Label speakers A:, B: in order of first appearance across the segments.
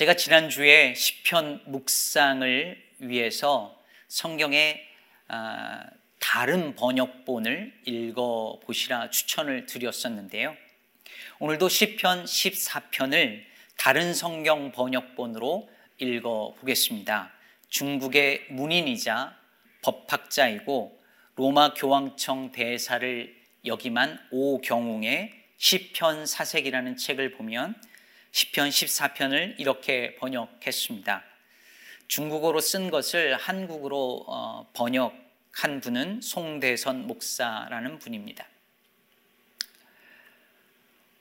A: 제가 지난주에 시편 묵상을 위해서 성경의 아, 다른 번역본을 읽어 보시라 추천을 드렸었는데요. 오늘도 시편 14편을 다른 성경 번역본으로 읽어 보겠습니다. 중국의 문인이자 법학자이고 로마 교황청 대사를 역임한 오경웅의 시편 사색이라는 책을 보면 시편 14편을 이렇게 번역했습니다. 중국어로 쓴 것을 한국어로 어, 번역한 분은 송대선 목사라는 분입니다.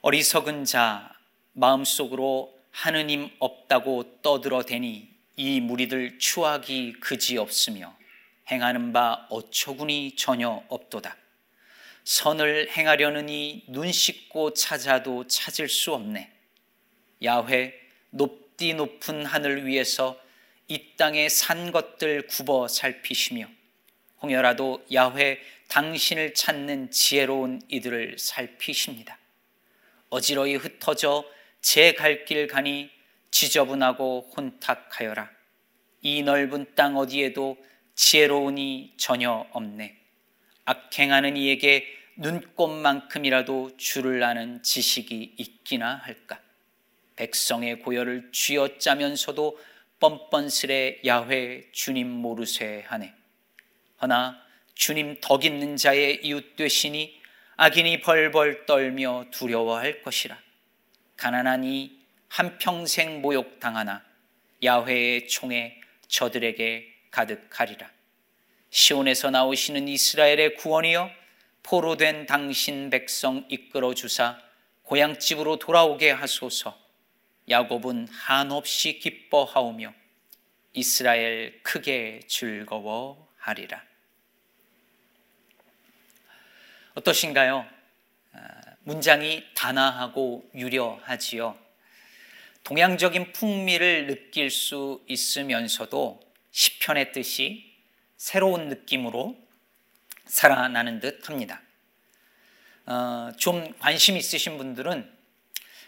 A: 어리석은 자 마음속으로 하느님 없다고 떠들어대니 이 무리들 추악이 그지 없으며 행하는 바 어처구니 전혀 없도다. 선을 행하려느니 눈 씻고 찾아도 찾을 수 없네. 야훼 높디 높은 하늘 위에서 이 땅의 산 것들 굽어 살피시며 홍여라도 야훼 당신을 찾는 지혜로운 이들을 살피십니다. 어지러이 흩어져 제 갈 길 가니 지저분하고 혼탁하여라. 이 넓은 땅 어디에도 지혜로운이 전혀 없네. 악행하는 이에게 눈꽃만큼이라도 줄을 아는 지식이 있기나 할까. 백성의 고열을 쥐어짜면서도 뻔뻔스레 야훼 주님 모르쇠 하네. 허나 주님 덕 있는 자의 이웃 되시니 악인이 벌벌 떨며 두려워할 것이라. 가난하니 한평생 모욕당하나 야훼의 총에 저들에게 가득하리라. 시온에서 나오시는 이스라엘의 구원이여 포로된 당신 백성 이끌어 주사 고향집으로 돌아오게 하소서. 야곱은 한없이 기뻐하오며 이스라엘 크게 즐거워하리라. 어떠신가요? 아, 문장이 단아하고 유려하지요. 동양적인 풍미를 느낄 수 있으면서도 시편의 뜻이 새로운 느낌으로 살아나는 듯 합니다. 어, 좀 관심 있으신 분들은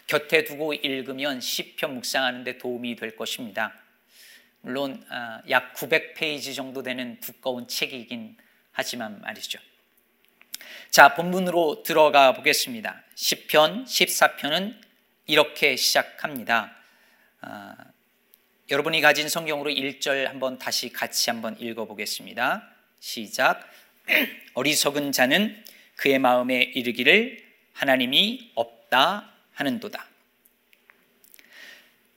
A: 곁에 두고 읽으면 시편 묵상하는데 도움이 될 것입니다. 물론 아, 약 900페이지 정도 되는 두꺼운 책이긴 하지만 말이죠. 자, 본문으로 들어가 보겠습니다. 시편 14편은 이렇게 시작합니다. 아, 여러분이 가진 성경으로 1절 한번 다시 같이 한번 읽어 보겠습니다. 시작. 어리석은 자는 그의 마음에 이르기를 하나님이 없다 하는도다.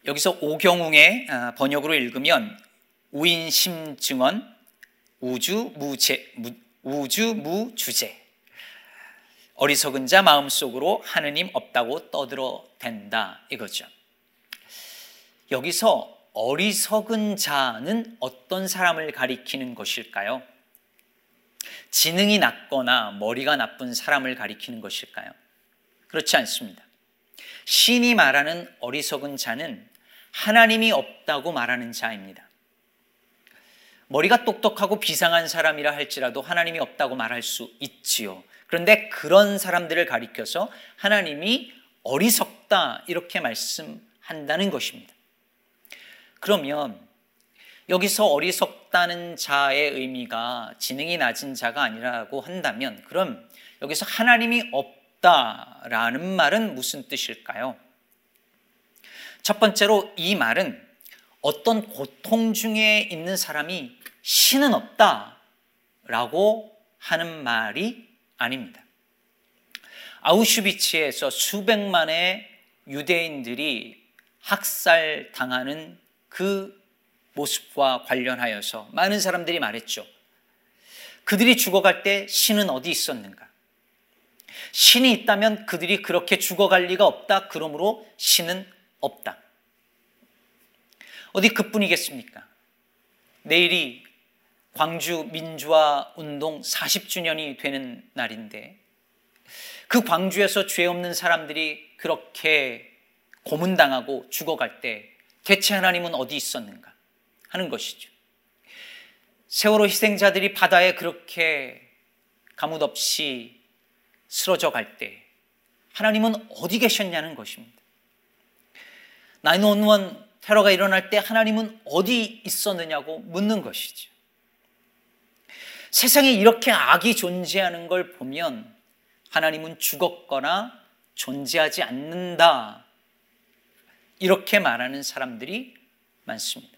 A: 여기서 오경웅의 아, 번역으로 읽으면 우인심 증언 우주 무제 우주 무주제 어리석은 자 마음속으로 하느님 없다고 떠들어 댄다 이거죠. 여기서 어리석은 자는 어떤 사람을 가리키는 것일까요? 지능이 낮거나 머리가 나쁜 사람을 가리키는 것일까요? 그렇지 않습니다. 신이 말하는 어리석은 자는 하나님이 없다고 말하는 자입니다. 머리가 똑똑하고 비상한 사람이라 할지라도 하나님이 없다고 말할 수 있지요. 그런데 그런 사람들을 가리켜서 하나님이 어리석다 이렇게 말씀한다는 것입니다. 그러면 여기서 어리석다는 자의 의미가 지능이 낮은 자가 아니라고 한다면 그럼 여기서 하나님이 없 없다라는 말은 무슨 뜻일까요? 첫 번째로 이 말은 어떤 고통 중에 있는 사람이 신은 없다라고 하는 말이 아닙니다. 아우슈비츠에서 수백만의 유대인들이 학살 당하는 그 모습과 관련하여서 많은 사람들이 말했죠. 그들이 죽어갈 때 신은 어디 있었는가? 신이 있다면 그들이 그렇게 죽어갈 리가 없다. 그러므로 신은 없다. 어디 그뿐이겠습니까? 내일이 광주 민주화 운동 40주년이 되는 날인데 그 광주에서 죄 없는 사람들이 그렇게 고문당하고 죽어갈 때 대체 하나님은 어디 있었는가 하는 것이죠. 세월호 희생자들이 바다에 그렇게 가뭇 없이 쓰러져 갈 때 하나님은 어디 계셨냐는 것입니다. 911 테러가 일어날 때 하나님은 어디 있었느냐고 묻는 것이죠. 세상에 이렇게 악이 존재하는 걸 보면 하나님은 죽었거나 존재하지 않는다. 이렇게 말하는 사람들이 많습니다.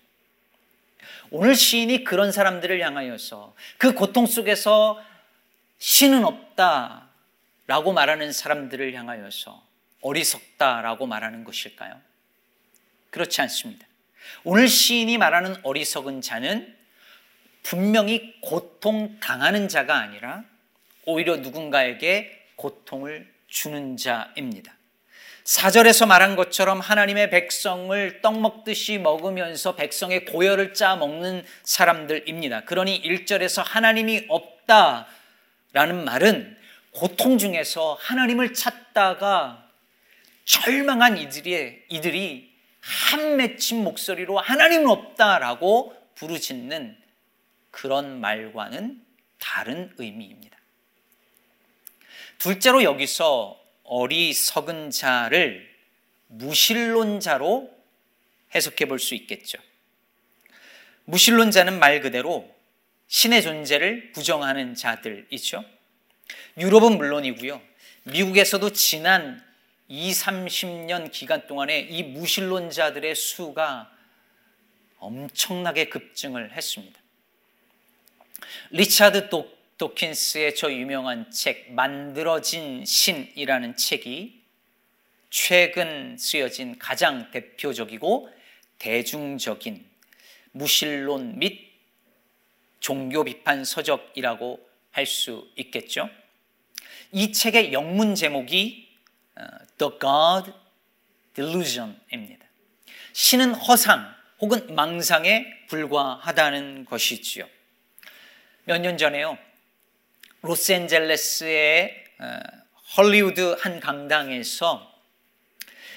A: 오늘 시인이 그런 사람들을 향하여서 그 고통 속에서 신은 없다 라고 말하는 사람들을 향하여서 어리석다라고 말하는 것일까요? 그렇지 않습니다. 오늘 시인이 말하는 어리석은 자는 분명히 고통 당하는 자가 아니라 오히려 누군가에게 고통을 주는 자입니다. 사절에서 말한 것처럼 하나님의 백성을 떡 먹듯이 먹으면서 백성의 고열을 짜 먹는 사람들입니다. 그러니 1절에서 하나님이 없다라는 말은 고통 중에서 하나님을 찾다가 절망한 이들이, 이들이 한 맺힌 목소리로 하나님은 없다라고 부르짖는 그런 말과는 다른 의미입니다. 둘째로 여기서 어리석은 자를 무신론자로 해석해 볼 수 있겠죠. 무신론자는 말 그대로 신의 존재를 부정하는 자들이죠. 유럽은 물론이고요. 미국에서도 지난 2, 30년 기간 동안에 이 무신론자들의 수가 엄청나게 급증을 했습니다. 리차드 도, 도킨스의 저 유명한 책 만들어진 신이라는 책이 최근 쓰여진 가장 대표적이고 대중적인 무신론 및 종교 비판 서적이라고 할 수 있겠죠. 이 책의 영문 제목이 어, The God Delusion입니다. 신은 허상 혹은 망상에 불과하다는 것이지요. 몇 년 전에요. 로스앤젤레스의 어, 헐리우드 한 강당에서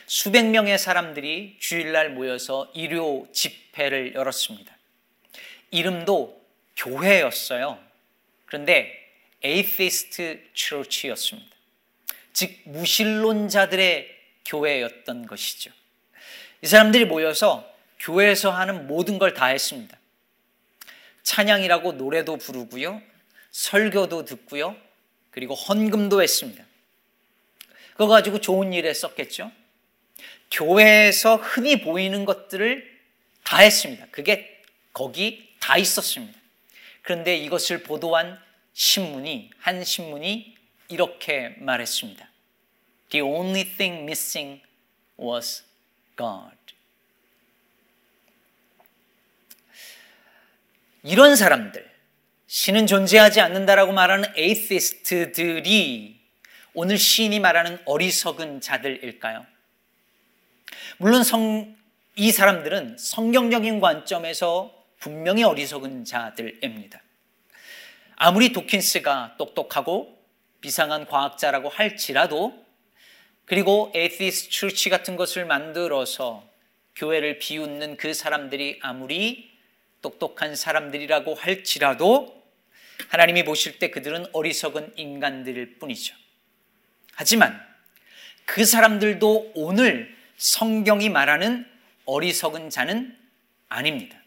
A: 수백 명의 사람들이 주일날 모여서 일요 집회를 열었습니다. 이름도 교회였어요. 그런데 Atheist Church였습니다. 즉 무신론자들의 교회였던 것이죠. 이 사람들이 모여서 교회에서 하는 모든 걸 다 했습니다. 찬양이라고 노래도 부르고요. 설교도 듣고요. 그리고 헌금도 했습니다. 그거 가지고 좋은 일에 썼겠죠. 교회에서 흔히 보이는 것들을 다 했습니다. 그게 거기 다 있었습니다. 그런데 이것을 보도한 신문이, 한 신문이 이렇게 말했습니다. The only thing missing was God. 이런 사람들, 신은 존재하지 않는다라고 말하는 에이티스트들이 오늘 시인이 말하는 어리석은 자들일까요? 물론 성, 이 사람들은 성경적인 관점에서 분명히 어리석은 자들입니다. 아무리 도킨스가 똑똑하고 비상한 과학자라고 할지라도 그리고 에이티스 출치 같은 것을 만들어서 교회를 비웃는 그 사람들이 아무리 똑똑한 사람들이라고 할지라도 하나님이 보실 때 그들은 어리석은 인간들일 뿐이죠. 하지만 그 사람들도 오늘 성경이 말하는 어리석은 자는 아닙니다.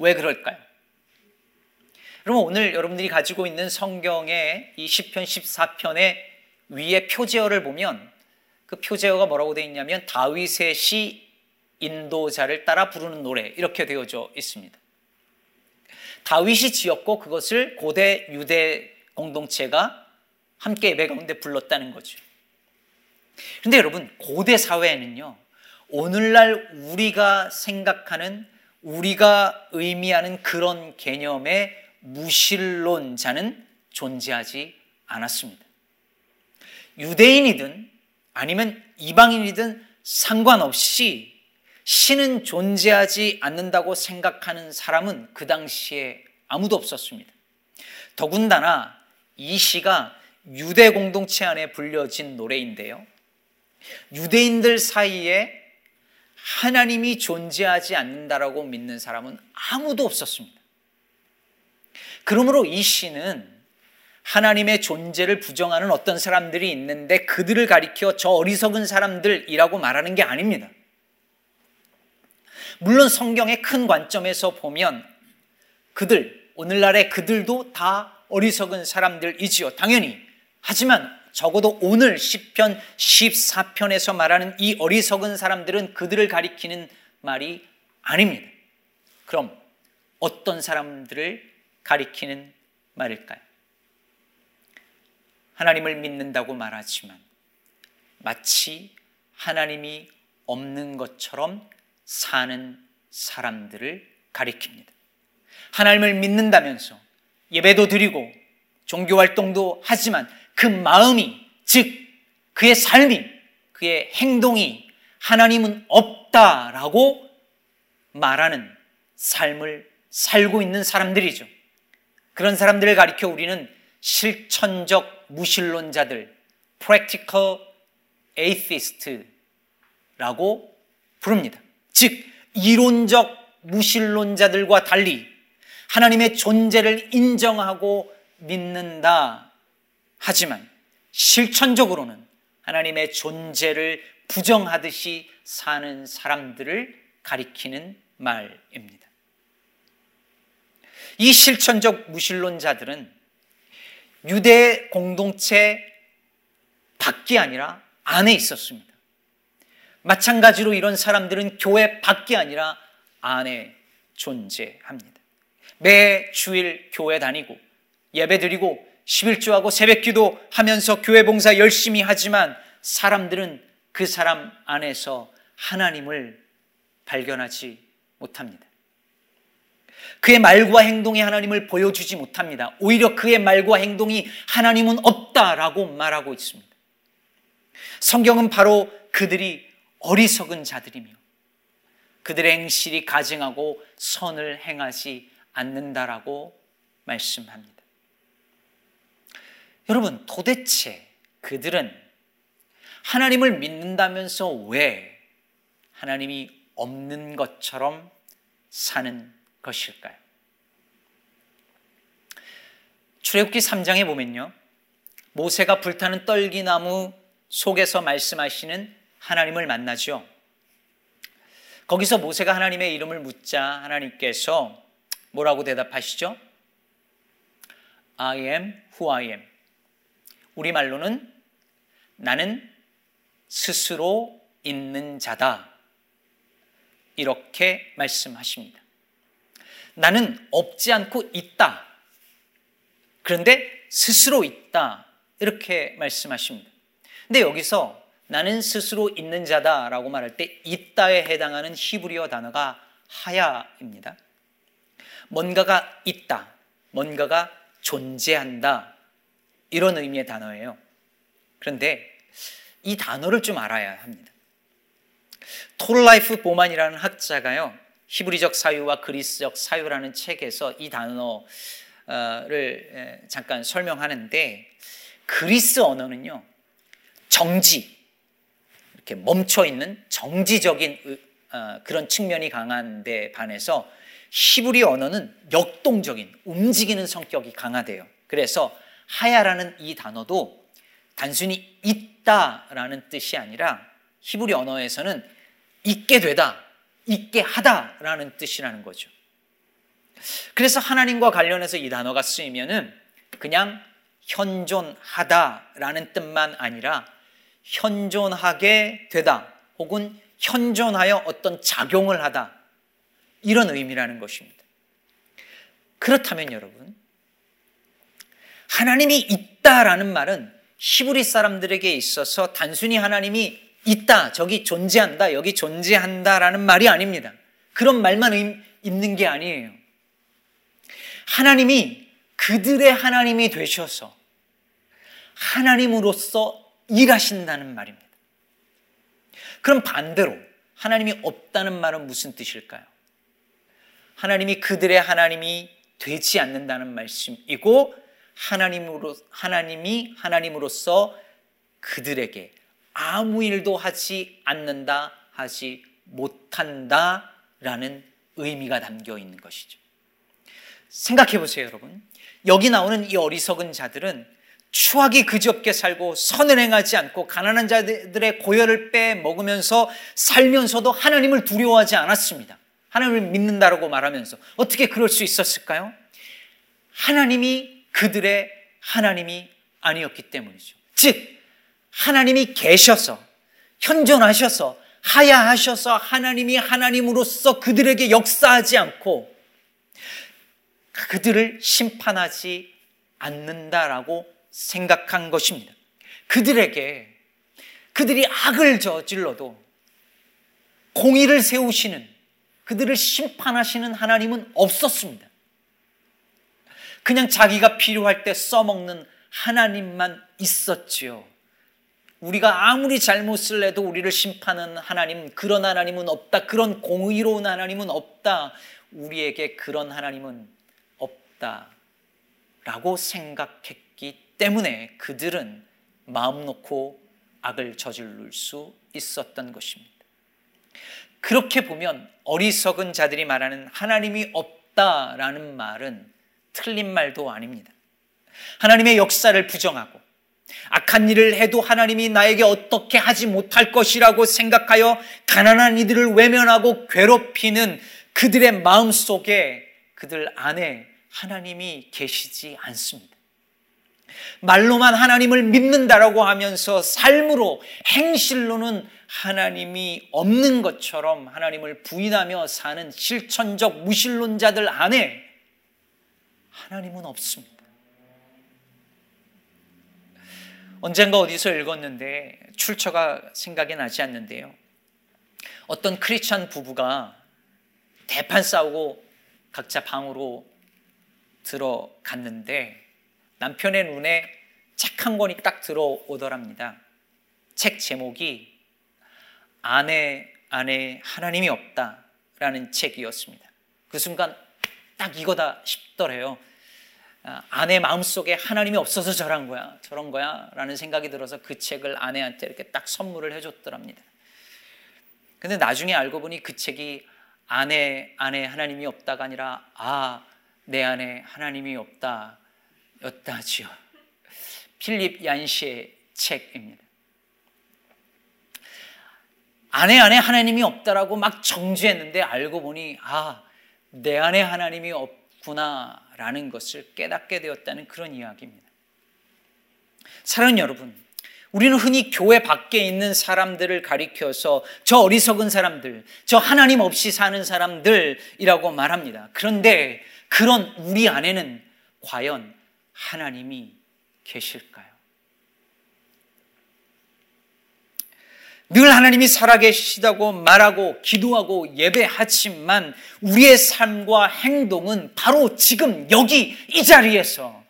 A: 왜 그럴까요? 그러면 오늘 여러분들이 가지고 있는 성경의 이 10편, 14편의 위에 표제어를 보면 그 표제어가 뭐라고 되어 있냐면 다윗의 시 인도자를 따라 부르는 노래 이렇게 되어져 있습니다. 다윗이 지었고 그것을 고대 유대 공동체가 함께 예배 가운데 불렀다는 거죠. 근데 여러분, 고대 사회에는요, 오늘날 우리가 생각하는, 우리가 의미하는 그런 개념의 무신론자는 존재하지 않았습니다. 유대인이든 아니면 이방인이든 상관없이 신은 존재하지 않는다고 생각하는 사람은 그 당시에 아무도 없었습니다. 더군다나 이 시가 유대 공동체 안에 불려진 노래인데요. 유대인들 사이에 하나님이 존재하지 않는다라고 믿는 사람은 아무도 없었습니다. 그러므로 이 시는 하나님의 존재를 부정하는 어떤 사람들이 있는데 그들을 가리켜 저 어리석은 사람들이라고 말하는 게 아닙니다. 물론 성경의 큰 관점에서 보면 그들, 오늘날의 그들도 다 어리석은 사람들이지요. 당연히. 하지만 적어도 오늘 10편, 14편에서 말하는 이 어리석은 사람들은 그들을 가리키는 말이 아닙니다. 그럼 어떤 사람들을 가리키는 말일까요? 하나님을 믿는다고 말하지만 마치 하나님이 없는 것처럼 사는 사람들을 가리킵니다. 하나님을 믿는다면서 예배도 드리고 종교 활동도 하지만 그 마음이 즉 그의 삶이 그의 행동이 하나님은 없다라고 말하는 삶을 살고 있는 사람들이죠. 그런 사람들을 가리켜 우리는 실천적 무신론자들, practical atheist라고 부릅니다. 즉, 이론적 무신론자들과 달리 하나님의 존재를 인정하고 믿는다. 하지만 실천적으로는 하나님의 존재를 부정하듯이 사는 사람들을 가리키는 말입니다. 이 실천적 무신론자들은 유대 공동체 밖이 아니라 안에 있었습니다. 마찬가지로 이런 사람들은 교회 밖이 아니라 안에 존재합니다. 매 주일 교회 다니고 예배 드리고 11조하고 새벽 기도 하면서 교회 봉사 열심히 하지만 사람들은 그 사람 안에서 하나님을 발견하지 못합니다. 그의 말과 행동이 하나님을 보여주지 못합니다. 오히려 그의 말과 행동이 하나님은 없다라고 말하고 있습니다. 성경은 바로 그들이 어리석은 자들이며 그들의 행실이 가증하고 선을 행하지 않는다라고 말씀합니다. 여러분, 도대체 그들은 하나님을 믿는다면서 왜 하나님이 없는 것처럼 사는 것일까요? 출애굽기 3장에 보면요. 모세가 불타는 떨기나무 속에서 말씀하시는 하나님을 만나죠. 거기서 모세가 하나님의 이름을 묻자 하나님께서 뭐라고 대답하시죠? I am who I am. 우리말로는 나는 스스로 있는 자다. 이렇게 말씀하십니다. 나는 없지 않고 있다. 그런데 스스로 있다. 이렇게 말씀하십니다. 근데 여기서 나는 스스로 있는 자다 라고 말할 때 있다에 해당하는 히브리어 단어가 하야입니다. 뭔가가 있다. 뭔가가 존재한다. 이런 의미의 단어예요. 그런데 이 단어를 좀 알아야 합니다. 톨라이프 보만이라는 학자가요. 히브리적 사유와 그리스적 사유라는 책에서 이 단어를 잠깐 설명하는데 그리스 언어는요. 정지 이렇게 멈춰 있는 정지적인 어, 그런 측면이 강한데 반해서 히브리 언어는 역동적인 움직이는 성격이 강하대요. 그래서 하야라는 이 단어도 단순히 있다라는 뜻이 아니라 히브리 언어에서는 있게 되다, 있게 하다라는 뜻이라는 거죠. 그래서 하나님과 관련해서 이 단어가 쓰이면은 그냥 현존하다라는 뜻만 아니라 현존하게 되다 혹은 현존하여 어떤 작용을 하다 이런 의미라는 것입니다. 그렇다면 여러분 하나님이 있다라는 말은 히브리 사람들에게 있어서 단순히 하나님이 있다, 저기 존재한다, 여기 존재한다라는 말이 아닙니다. 그런 말만 있는 게 아니에요. 하나님이 그들의 하나님이 되셔서 하나님으로서 일하신다는 말입니다. 그럼 반대로 하나님이 없다는 말은 무슨 뜻일까요? 하나님이 그들의 하나님이 되지 않는다는 말씀이고 하나님으로 하나님이 하나님으로서 그들에게 아무 일도 하지 않는다 하지 못한다 라는 의미가 담겨 있는 것이죠. 생각해 보세요, 여러분. 여기 나오는 이 어리석은 자들은 추하기 그지없게 살고 선을 행하지 않고 가난한 자들의 고열을 빼 먹으면서 살면서도 하나님을 두려워하지 않았습니다. 하나님을 믿는다라고 말하면서 어떻게 그럴 수 있었을까요? 하나님이 그들의 하나님이 아니었기 때문이죠. 즉, 하나님이 계셔서, 현존하셔서, 하야하셔서 하나님이 하나님으로서 그들에게 역사하지 않고 그들을 심판하지 않는다라고 생각한 것입니다. 그들에게 그들이 악을 저질러도 공의를 세우시는 그들을 심판하시는 하나님은 없었습니다. 그냥 자기가 필요할 때 써먹는 하나님만 있었지요. 우리가 아무리 잘못을 해도 우리를 심판하는 하나님, 그런 하나님은 없다. 그런 공의로운 하나님은 없다. 우리에게 그런 하나님은 없다. 라고 생각했기 때문에 그들은 마음 놓고 악을 저지를 수 있었던 것입니다. 그렇게 보면 어리석은 자들이 말하는 하나님이 없다라는 말은 틀린 말도 아닙니다. 하나님의 역사를 부정하고 악한 일을 해도 하나님이 나에게 어떻게 하지 못할 것이라고 생각하여 가난한 이들을 외면하고 괴롭히는 그들의 마음 속에 그들 안에 하나님이 계시지 않습니다. 말로만 하나님을 믿는다라고 하면서 삶으로 행실로는 하나님이 없는 것처럼 하나님을 부인하며 사는 실천적 무신론자들 안에 하나님은 없습니다. 언젠가 어디서 읽었는데 출처가 생각이 나지 않는데요. 어떤 크리스천 부부가 대판 싸우고 각자 방으로 들어갔는데 남편의 눈에 책 한 권이 딱 들어오더랍니다. 책 제목이 아내 안에 하나님이 없다라는 책이었습니다. 그 순간 딱 이거다 싶더래요. 아, 아내 마음속에 하나님이 없어서 저런 거야, 저런 거야 라는 생각이 들어서 그 책을 아내한테 이렇게 딱 선물을 해줬더랍니다. 근데 나중에 알고 보니 그 책이 아내 안에 하나님이 없다가 아니라 아, 내 안에 하나님이 없다 였다지요. 필립 얀시의 책입니다. 아내 안에 하나님이 없다라고 막 정죄했는데 알고 보니 아, 내 안에 하나님이 없구나 라는 것을 깨닫게 되었다는 그런 이야기입니다. 사랑하는 여러분, 우리는 흔히 교회 밖에 있는 사람들을 가리켜서 저 어리석은 사람들, 저 하나님 없이 사는 사람들이라고 말합니다. 그런데 그런 우리 안에는 과연 하나님이 계실까요? 늘 하나님이 살아계시다고 말하고 기도하고 예배하지만 우리의 삶과 행동은 바로 지금 여기 이 자리에서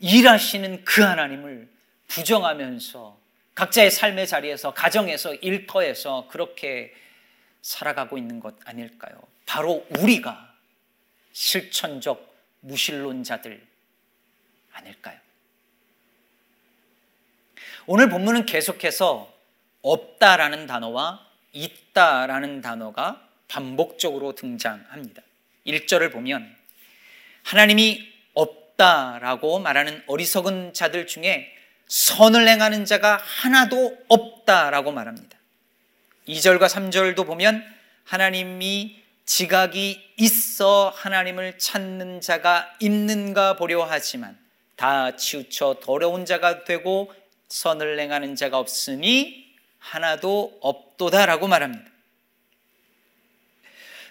A: 일하시는 그 하나님을 부정하면서 각자의 삶의 자리에서 가정에서 일터에서 그렇게 살아가고 있는 것 아닐까요? 바로 우리가 실천적 무신론자들 아닐까요? 오늘 본문은 계속해서 없다라는 단어와 있다라는 단어가 반복적으로 등장합니다. 1절을 보면 하나님이 없다라고 말하는 어리석은 자들 중에 선을 행하는 자가 하나도 없다라고 말합니다. 2절과 3절도 보면 하나님이 지각이 있어 하나님을 찾는 자가 있는가 보려 하지만 다 치우쳐 더러운 자가 되고 선을 행하는 자가 없으니 하나도 없도다라고 말합니다.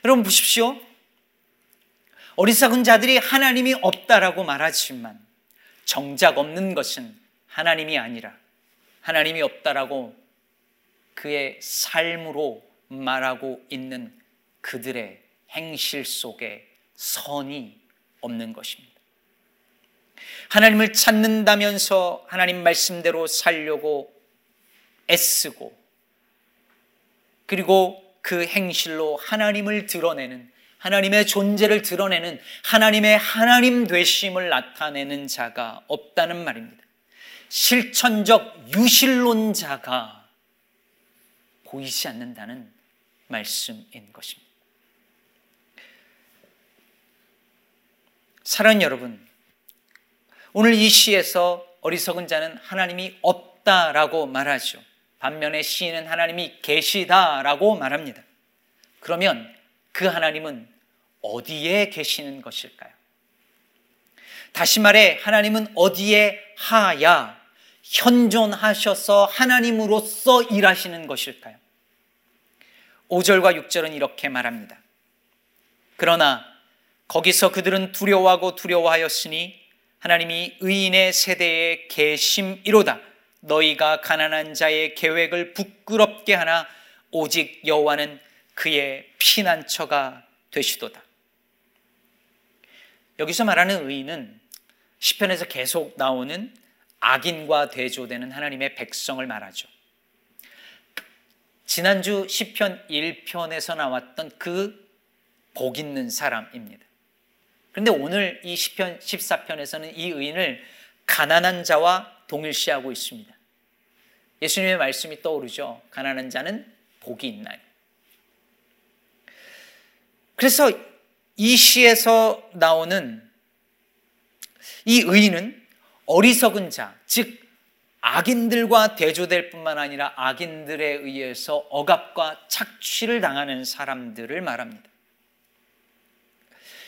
A: 여러분 보십시오. 어리석은 자들이 하나님이 없다라고 말하지만 정작 없는 것은 하나님이 아니라 하나님이 없다라고 그의 삶으로 말하고 있는 그들의 행실 속에 선이 없는 것입니다. 하나님을 찾는다면서 하나님 말씀대로 살려고 애쓰고 그리고 그 행실로 하나님을 드러내는 하나님의 존재를 드러내는 하나님의 하나님 되심을 나타내는 자가 없다는 말입니다. 실천적 유실론자가 보이지 않는다는 말씀인 것입니다. 사랑 여러분, 오늘 이 시에서 어리석은 자는 하나님이 없다라고 말하죠. 반면에 시인은 하나님이 계시다라고 말합니다. 그러면 그 하나님은 어디에 계시는 것일까요? 다시 말해 하나님은 어디에 하야 현존하셔서 하나님으로서 일하시는 것일까요? 5절과 6절은 이렇게 말합니다. 그러나 거기서 그들은 두려워하고 두려워하였으니 하나님이 의인의 세대에 계심이로다. 너희가 가난한 자의 계획을 부끄럽게 하나 오직 여호와는 그의 피난처가 되시도다. 여기서 말하는 의인은 시편에서 계속 나오는 악인과 대조되는 하나님의 백성을 말하죠. 지난주 시편 1편에서 나왔던 그 복 있는 사람입니다. 그런데 오늘 이 시편 14편에서는 이 의인을 가난한 자와 동일시하고 있습니다. 예수님의 말씀이 떠오르죠. 가난한 자는 복이 있나요? 그래서 이 시에서 나오는 이 의인은 어리석은 자, 즉 악인들과 대조될 뿐만 아니라 악인들에 의해서 억압과 착취를 당하는 사람들을 말합니다.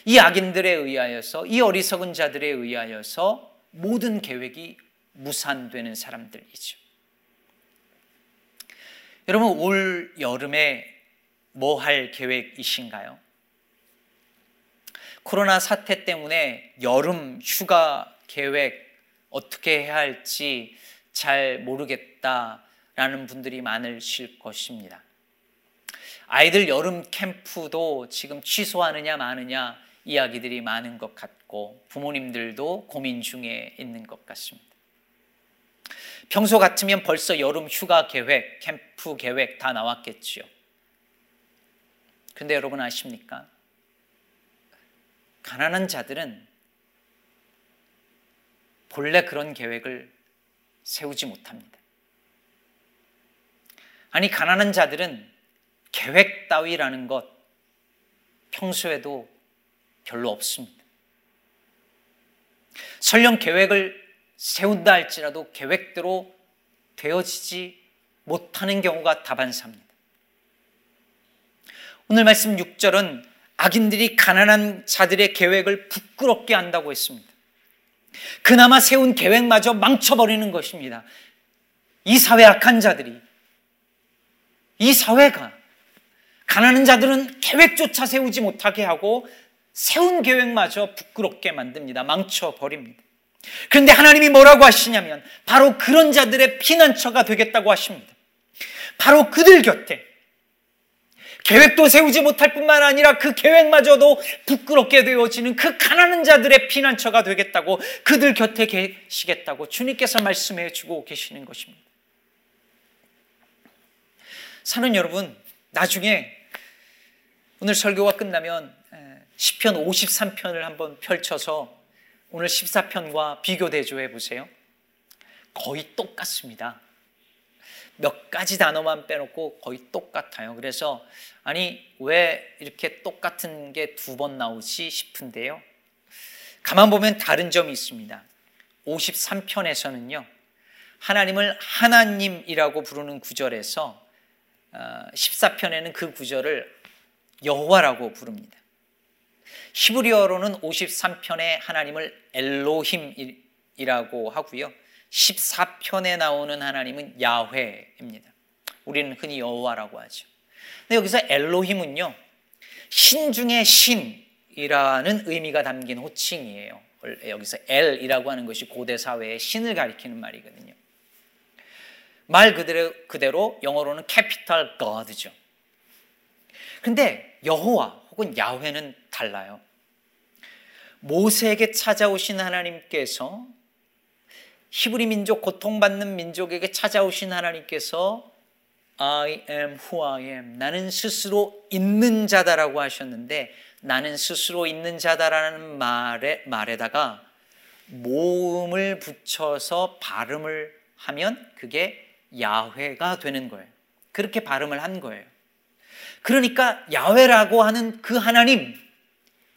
A: 이 악인들에 의하여서 이 어리석은 자들에 의하여서 모든 계획이 무산되는 사람들이죠. 여러분 올 여름에 뭐 할 계획이신가요? 코로나 사태 때문에 여름 휴가 계획 어떻게 해야 할지 잘 모르겠다라는 분들이 많으실 것입니다. 아이들 여름 캠프도 지금 취소하느냐 마느냐 이야기들이 많은 것 같고 부모님들도 고민 중에 있는 것 같습니다. 평소 같으면 벌써 여름 휴가 계획, 캠프 계획 다 나왔겠지요. 근데 여러분 아십니까? 가난한 자들은 본래 그런 계획을 세우지 못합니다. 아니, 가난한 자들은 계획 따위라는 것 평소에도 별로 없습니다. 설령 계획을 세운다 할지라도 계획대로 되어지지 못하는 경우가 다반사입니다. 오늘 말씀 6절은 악인들이 가난한 자들의 계획을 부끄럽게 한다고 했습니다. 그나마 세운 계획마저 망쳐버리는 것입니다. 이 사회 악한 자들이, 이 사회가 가난한 자들은 계획조차 세우지 못하게 하고 세운 계획마저 부끄럽게 만듭니다. 망쳐버립니다. 그런데 하나님이 뭐라고 하시냐면 바로 그런 자들의 피난처가 되겠다고 하십니다. 바로 그들 곁에 계획도 세우지 못할 뿐만 아니라 그 계획마저도 부끄럽게 되어지는 그 가난한 자들의 피난처가 되겠다고 그들 곁에 계시겠다고 주님께서 말씀해 주고 계시는 것입니다. 사는 여러분, 나중에 오늘 설교가 끝나면 10편 53편을 한번 펼쳐서 오늘 14편과 비교 대조해 보세요. 거의 똑같습니다. 몇 가지 단어만 빼놓고 거의 똑같아요. 그래서 아니 왜 이렇게 똑같은 게 두 번 나오지 싶은데요. 가만 보면 다른 점이 있습니다. 53편에서는요. 하나님을 하나님이라고 부르는 구절에서 14편에는 어, 그 구절을 여호와라고 부릅니다. 히브리어로는 53편에 하나님을 엘로힘이라고 하고요. 14편에 나오는 하나님은 야훼입니다. 우리는 흔히 여호와라고 하죠. 근데 여기서 엘로힘은요. 신 중의 신이라는 의미가 담긴 호칭이에요. 여기서 엘이라고 하는 것이 고대 사회의 신을 가리키는 말이거든요. 말 그대로, 그대로 영어로는 capital God죠. 근데 여호와 혹은 야훼는 달라요. 모세에게 찾아오신 하나님께서 히브리 민족 고통받는 민족에게 찾아오신 하나님께서 I am who I am. 나는 스스로 있는 자다라고 하셨는데 나는 스스로 있는 자다라는 말에 말에다가 모음을 붙여서 발음을 하면 그게 야훼가 되는 거예요. 그렇게 발음을 한 거예요. 그러니까 야훼라고 하는 그 하나님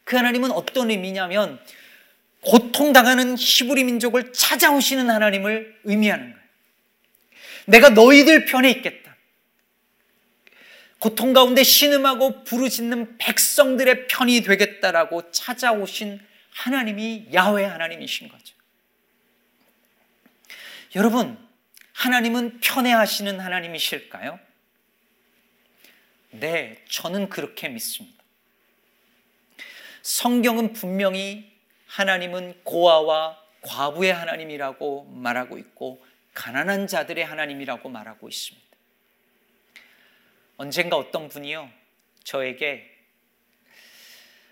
A: 그 하나님은 어떤 의미냐면 고통당하는 히브리 민족을 찾아오시는 하나님을 의미하는 거예요. 내가 너희들 편에 있겠다. 고통 가운데 신음하고 부르짖는 백성들의 편이 되겠다라고 찾아오신 하나님이 야훼 하나님이신 거죠. 여러분, 하나님은 편애하시는 하나님이실까요? 네, 저는 그렇게 믿습니다. 성경은 분명히 하나님은 고아와 과부의 하나님이라고 말하고 있고 가난한 자들의 하나님이라고 말하고 있습니다. 언젠가 어떤 분이요, 저에게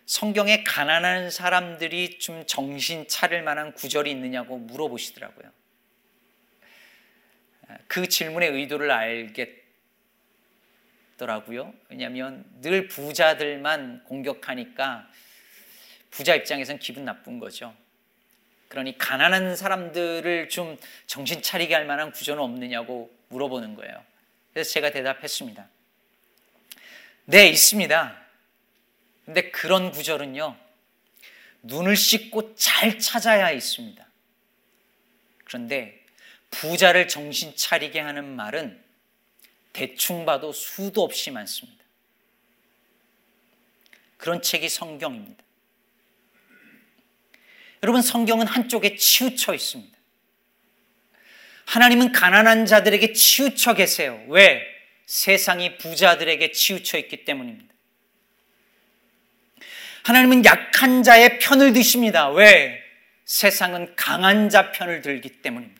A: 성경에 가난한 사람들이 좀 정신 차릴 만한 구절이 있느냐고 물어보시더라고요. 그 질문의 의도를 알겠 더라고요. 왜냐하면 늘 부자들만 공격하니까 부자 입장에선 기분 나쁜 거죠. 그러니 가난한 사람들을 좀 정신 차리게 할 만한 구조는 없느냐고 물어보는 거예요. 그래서 제가 대답했습니다. 네, 있습니다. 근데 그런 구절은요, 눈을 씻고 잘 찾아야 있습니다. 그런데 부자를 정신 차리게 하는 말은 대충 봐도 수도 없이 많습니다. 그런 책이 성경입니다. 여러분, 성경은 한쪽에 치우쳐 있습니다. 하나님은 가난한 자들에게 치우쳐 계세요. 왜? 세상이 부자들에게 치우쳐 있기 때문입니다. 하나님은 약한 자의 편을 드십니다. 왜? 세상은 강한 자 편을 들기 때문입니다.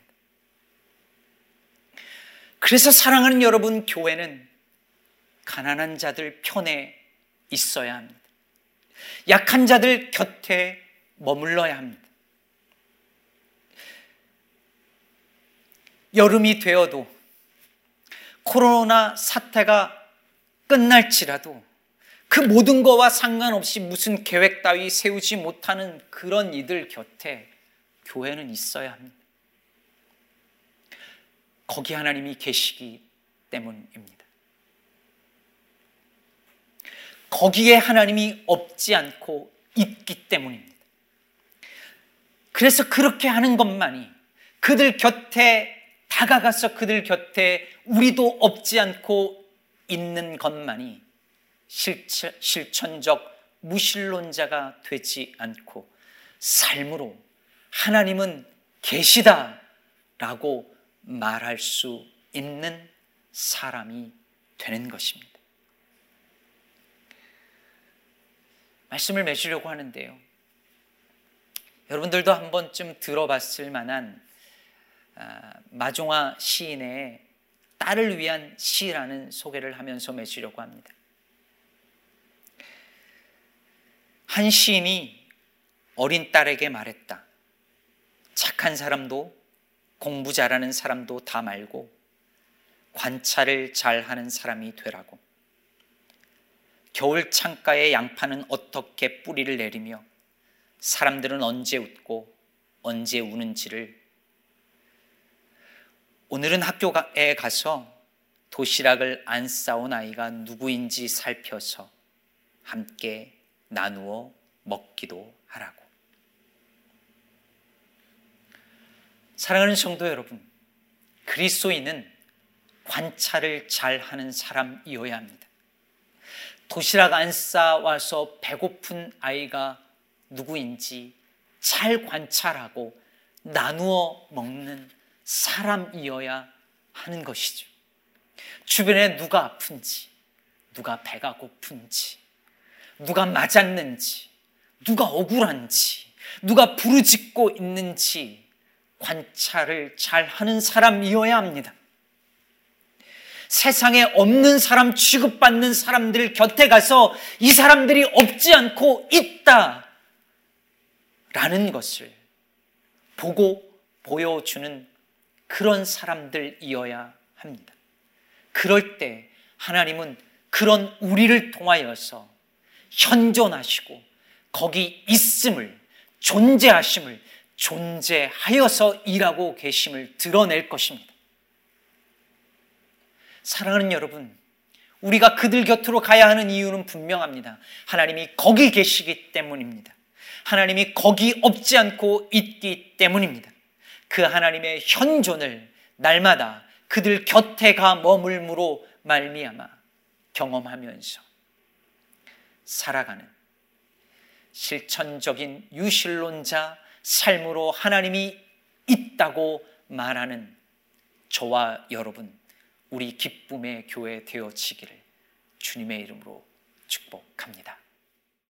A: 그래서 사랑하는 여러분, 교회는 가난한 자들 편에 있어야 합니다. 약한 자들 곁에 머물러야 합니다. 여름이 되어도 코로나 사태가 끝날지라도 그 모든 거와 상관없이 무슨 계획 따위 세우지 못하는 그런 이들 곁에 교회는 있어야 합니다. 거기 하나님이 계시기 때문입니다. 거기에 하나님이 없지 않고 있기 때문입니다. 그래서 그렇게 하는 것만이 그들 곁에 다가가서 그들 곁에 우리도 없지 않고 있는 것만이 실천 적 무신론자가 되지 않고 삶으로 하나님은 계시다라고 말할 수 있는 사람이 되는 것입니다. 말씀을 맺으려고 하는데요. 여러분들도 한 번쯤 들어봤을 만한 아, 마종화 시인의 딸을 위한 시라는 소개를 하면서 맺으려고 합니다. 한 시인이 어린 딸에게 말했다. 착한 사람도 공부 잘하는 사람도 다 말고 관찰을 잘하는 사람이 되라고. 겨울 창가의 양파는 어떻게 뿌리를 내리며 사람들은 언제 웃고 언제 우는지를 오늘은 학교에 가서 도시락을 안 싸온 아이가 누구인지 살펴서 함께 나누어 먹기도 하라고. 사랑하는 성도 여러분, 그리스도인은 관찰을 잘 하는 사람이어야 합니다. 도시락 안 싸와서 배고픈 아이가 누구인지 잘 관찰하고 나누어 먹는 사람이어야 하는 것이죠. 주변에 누가 아픈지, 누가 배가 고픈지, 누가 맞았는지, 누가 억울한지, 누가 부르짖고 있는지 관찰을 잘 하는 사람이어야 합니다. 세상에 없는 사람 취급받는 사람들 곁에 가서 이 사람들이 없지 않고 있다. 라는 것을 보고 보여주는 그런 사람들이어야 합니다. 그럴 때 하나님은 그런 우리를 통하여서 현존하시고 거기 있음을 존재하심을 존재하여서 일하고 계심을 드러낼 것입니다. 사랑하는 여러분, 우리가 그들 곁으로 가야 하는 이유는 분명합니다. 하나님이 거기 계시기 때문입니다. 하나님이 거기 없지 않고 있기 때문입니다. 그 하나님의 현존을 날마다 그들 곁에 가 머물므로 말미암아 경험하면서 살아가는 실천적인 유실론자 삶으로 하나님이 있다고 말하는 저와 여러분, 우리 기쁨의 교회 되어지기를 주님의 이름으로 축복합니다.